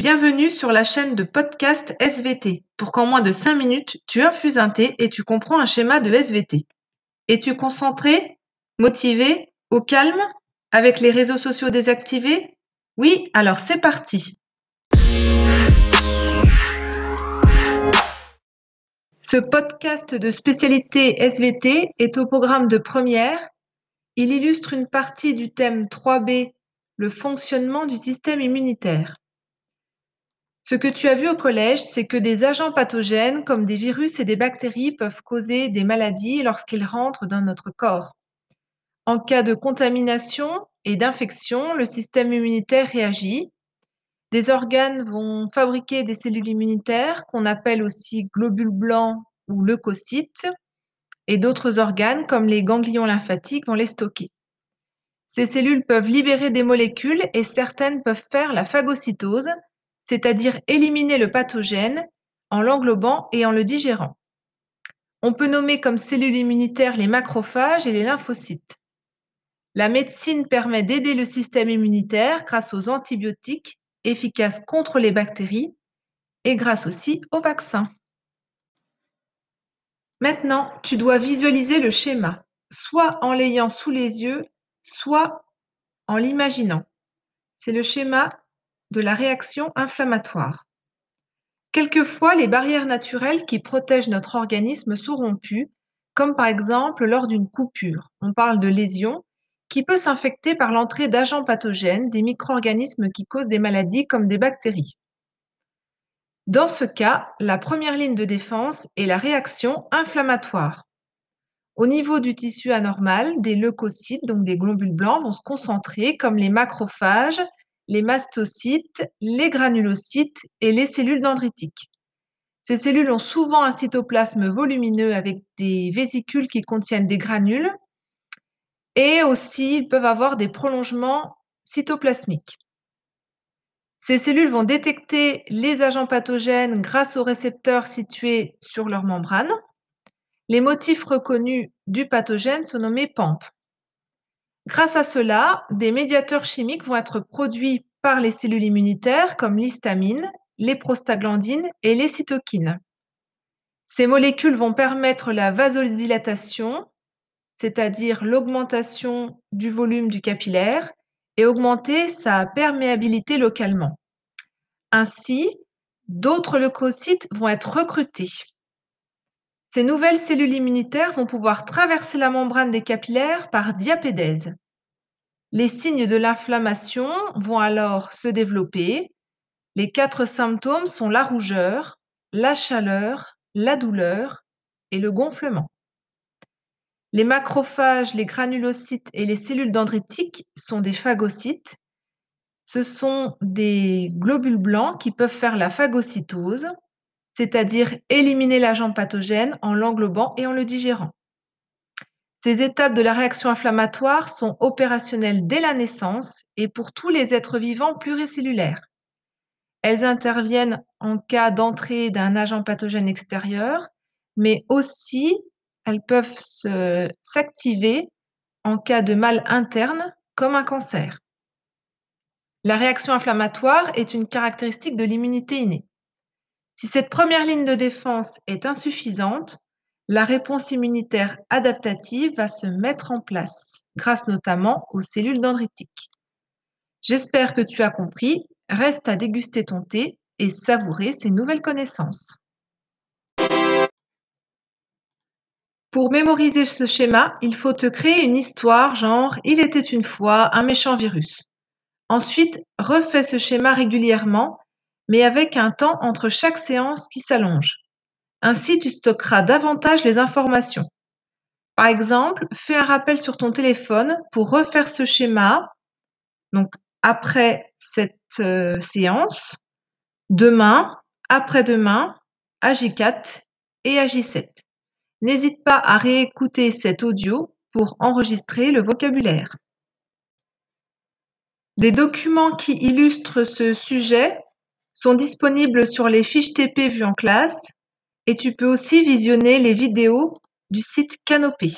Bienvenue sur la chaîne de podcast SVT pour qu'en moins de 5 minutes, tu infuses un thé et tu comprends un schéma de SVT. Es-tu concentré, motivé, au calme, avec les réseaux sociaux désactivés? Oui, alors c'est parti. Ce podcast de spécialité SVT est au programme de première. Il illustre une partie du thème 3B, le fonctionnement du système immunitaire. Ce que tu as vu au collège, c'est que des agents pathogènes comme des virus et des bactéries peuvent causer des maladies lorsqu'ils rentrent dans notre corps. En cas de contamination et d'infection, le système immunitaire réagit. Des organes vont fabriquer des cellules immunitaires qu'on appelle aussi globules blancs ou leucocytes, et d'autres organes comme les ganglions lymphatiques vont les stocker. Ces cellules peuvent libérer des molécules et certaines peuvent faire la phagocytose, c'est-à-dire éliminer le pathogène en l'englobant et en le digérant. On peut nommer comme cellules immunitaires les macrophages et les lymphocytes. La médecine permet d'aider le système immunitaire grâce aux antibiotiques efficaces contre les bactéries et grâce aussi aux vaccins. Maintenant, tu dois visualiser le schéma, soit en l'ayant sous les yeux, soit en l'imaginant. C'est le schéma de la réaction inflammatoire. Quelquefois, les barrières naturelles qui protègent notre organisme sont rompues, comme par exemple lors d'une coupure. On parle de lésion qui peut s'infecter par l'entrée d'agents pathogènes, des micro-organismes qui causent des maladies comme des bactéries. Dans ce cas, la première ligne de défense est la réaction inflammatoire. Au niveau du tissu anormal, des leucocytes, donc des globules blancs, vont se concentrer comme les macrophages les mastocytes, les granulocytes et les cellules dendritiques. Ces cellules ont souvent un cytoplasme volumineux avec des vésicules qui contiennent des granules et aussi ils peuvent avoir des prolongements cytoplasmiques. Ces cellules vont détecter les agents pathogènes grâce aux récepteurs situés sur leur membrane. Les motifs reconnus du pathogène sont nommés PAMP. Grâce à cela, des médiateurs chimiques vont être produits par les cellules immunitaires comme l'histamine, les prostaglandines et les cytokines. Ces molécules vont permettre la vasodilatation, c'est-à-dire l'augmentation du volume du capillaire, et augmenter sa perméabilité localement. Ainsi, d'autres leucocytes vont être recrutés. Ces nouvelles cellules immunitaires vont pouvoir traverser la membrane des capillaires par diapédèse. Les signes de l'inflammation vont alors se développer. Les quatre symptômes sont la rougeur, la chaleur, la douleur et le gonflement. Les macrophages, les granulocytes et les cellules dendritiques sont des phagocytes. Ce sont des globules blancs qui peuvent faire la phagocytose c'est-à-dire éliminer l'agent pathogène en l'englobant et en le digérant. Ces étapes de la réaction inflammatoire sont opérationnelles dès la naissance et pour tous les êtres vivants pluricellulaires. Elles interviennent en cas d'entrée d'un agent pathogène extérieur, mais aussi elles peuvent s'activer en cas de mal interne comme un cancer. La réaction inflammatoire est une caractéristique de l'immunité innée. Si cette première ligne de défense est insuffisante, la réponse immunitaire adaptative va se mettre en place, grâce notamment aux cellules dendritiques. J'espère que tu as compris. Reste à déguster ton thé et savourer ces nouvelles connaissances. Pour mémoriser ce schéma, il faut te créer une histoire genre Il était une fois un méchant virus. Ensuite, refais ce schéma régulièrement mais avec un temps entre chaque séance qui s'allonge. Ainsi, tu stockeras davantage les informations. Par exemple, fais un rappel sur ton téléphone pour refaire ce schéma. Donc, après cette euh, séance, demain, après-demain, AJ4 et AJ7. N'hésite pas à réécouter cet audio pour enregistrer le vocabulaire. Des documents qui illustrent ce sujet sont disponibles sur les fiches TP vues en classe et tu peux aussi visionner les vidéos du site Canopé.